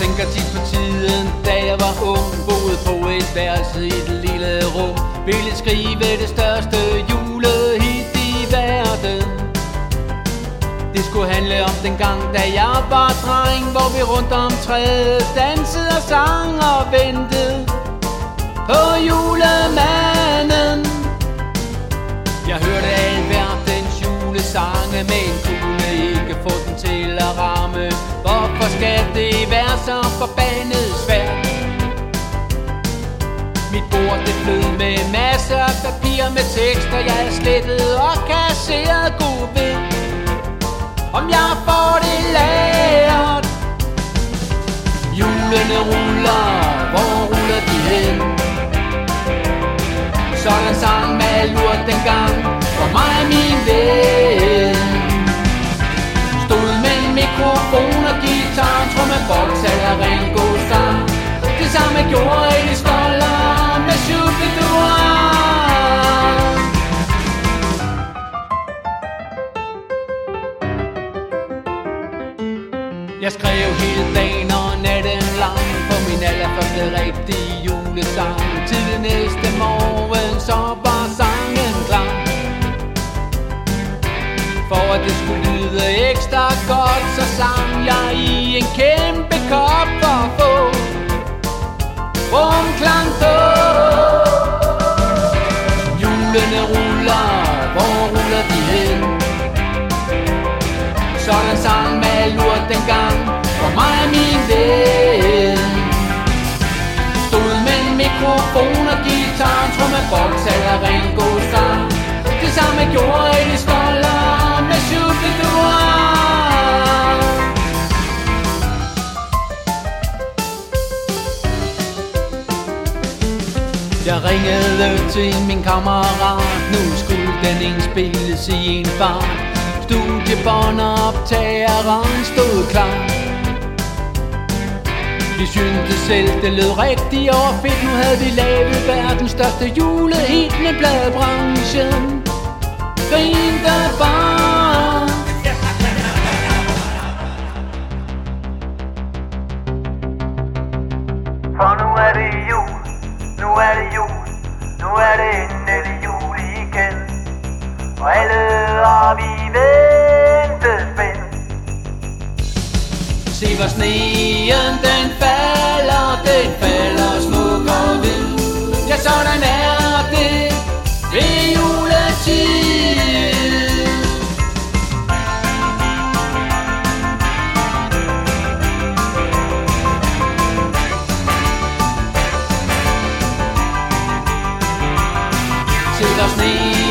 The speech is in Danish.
tænker tit på tiden, da jeg var ung Boede på et værelse i et lille rum. Ville skrive det største julehit i verden. Det skulle handle om den gang, da jeg var dreng Hvor vi rundt om træet dansede og sang og ventede På julemanden. Jeg hørte alverdens julesange med en kugle i få den til at ramme Hvorfor skal det være så forbandet svært? Mit bord det flød med masser af papir med tekster Jeg er slettet og kasseret god ved Jeg skrev hele dagen og natten lang På min allerførste rigtige julesang. Til det næste morgen så var sangen klar. For at det skulle lyde ekstra godt Så sang jeg i en kæmpe kop for at få folk Tromme ren god sang Det samme gjorde jeg i skolder med Shubidua Jeg ringede til min kammerat. Nu skulle den indspilles i en fart Studiebånd og optageren stod klar. Vi syntes selv, det lød rigtig og fedt. Nu havde vi lavet verdens største julehit med bladbranchen. Grinte bare Se hvor sneen den falder, den falder smuk og hvid. Ja, sådan er det ved juletid. Se der sneen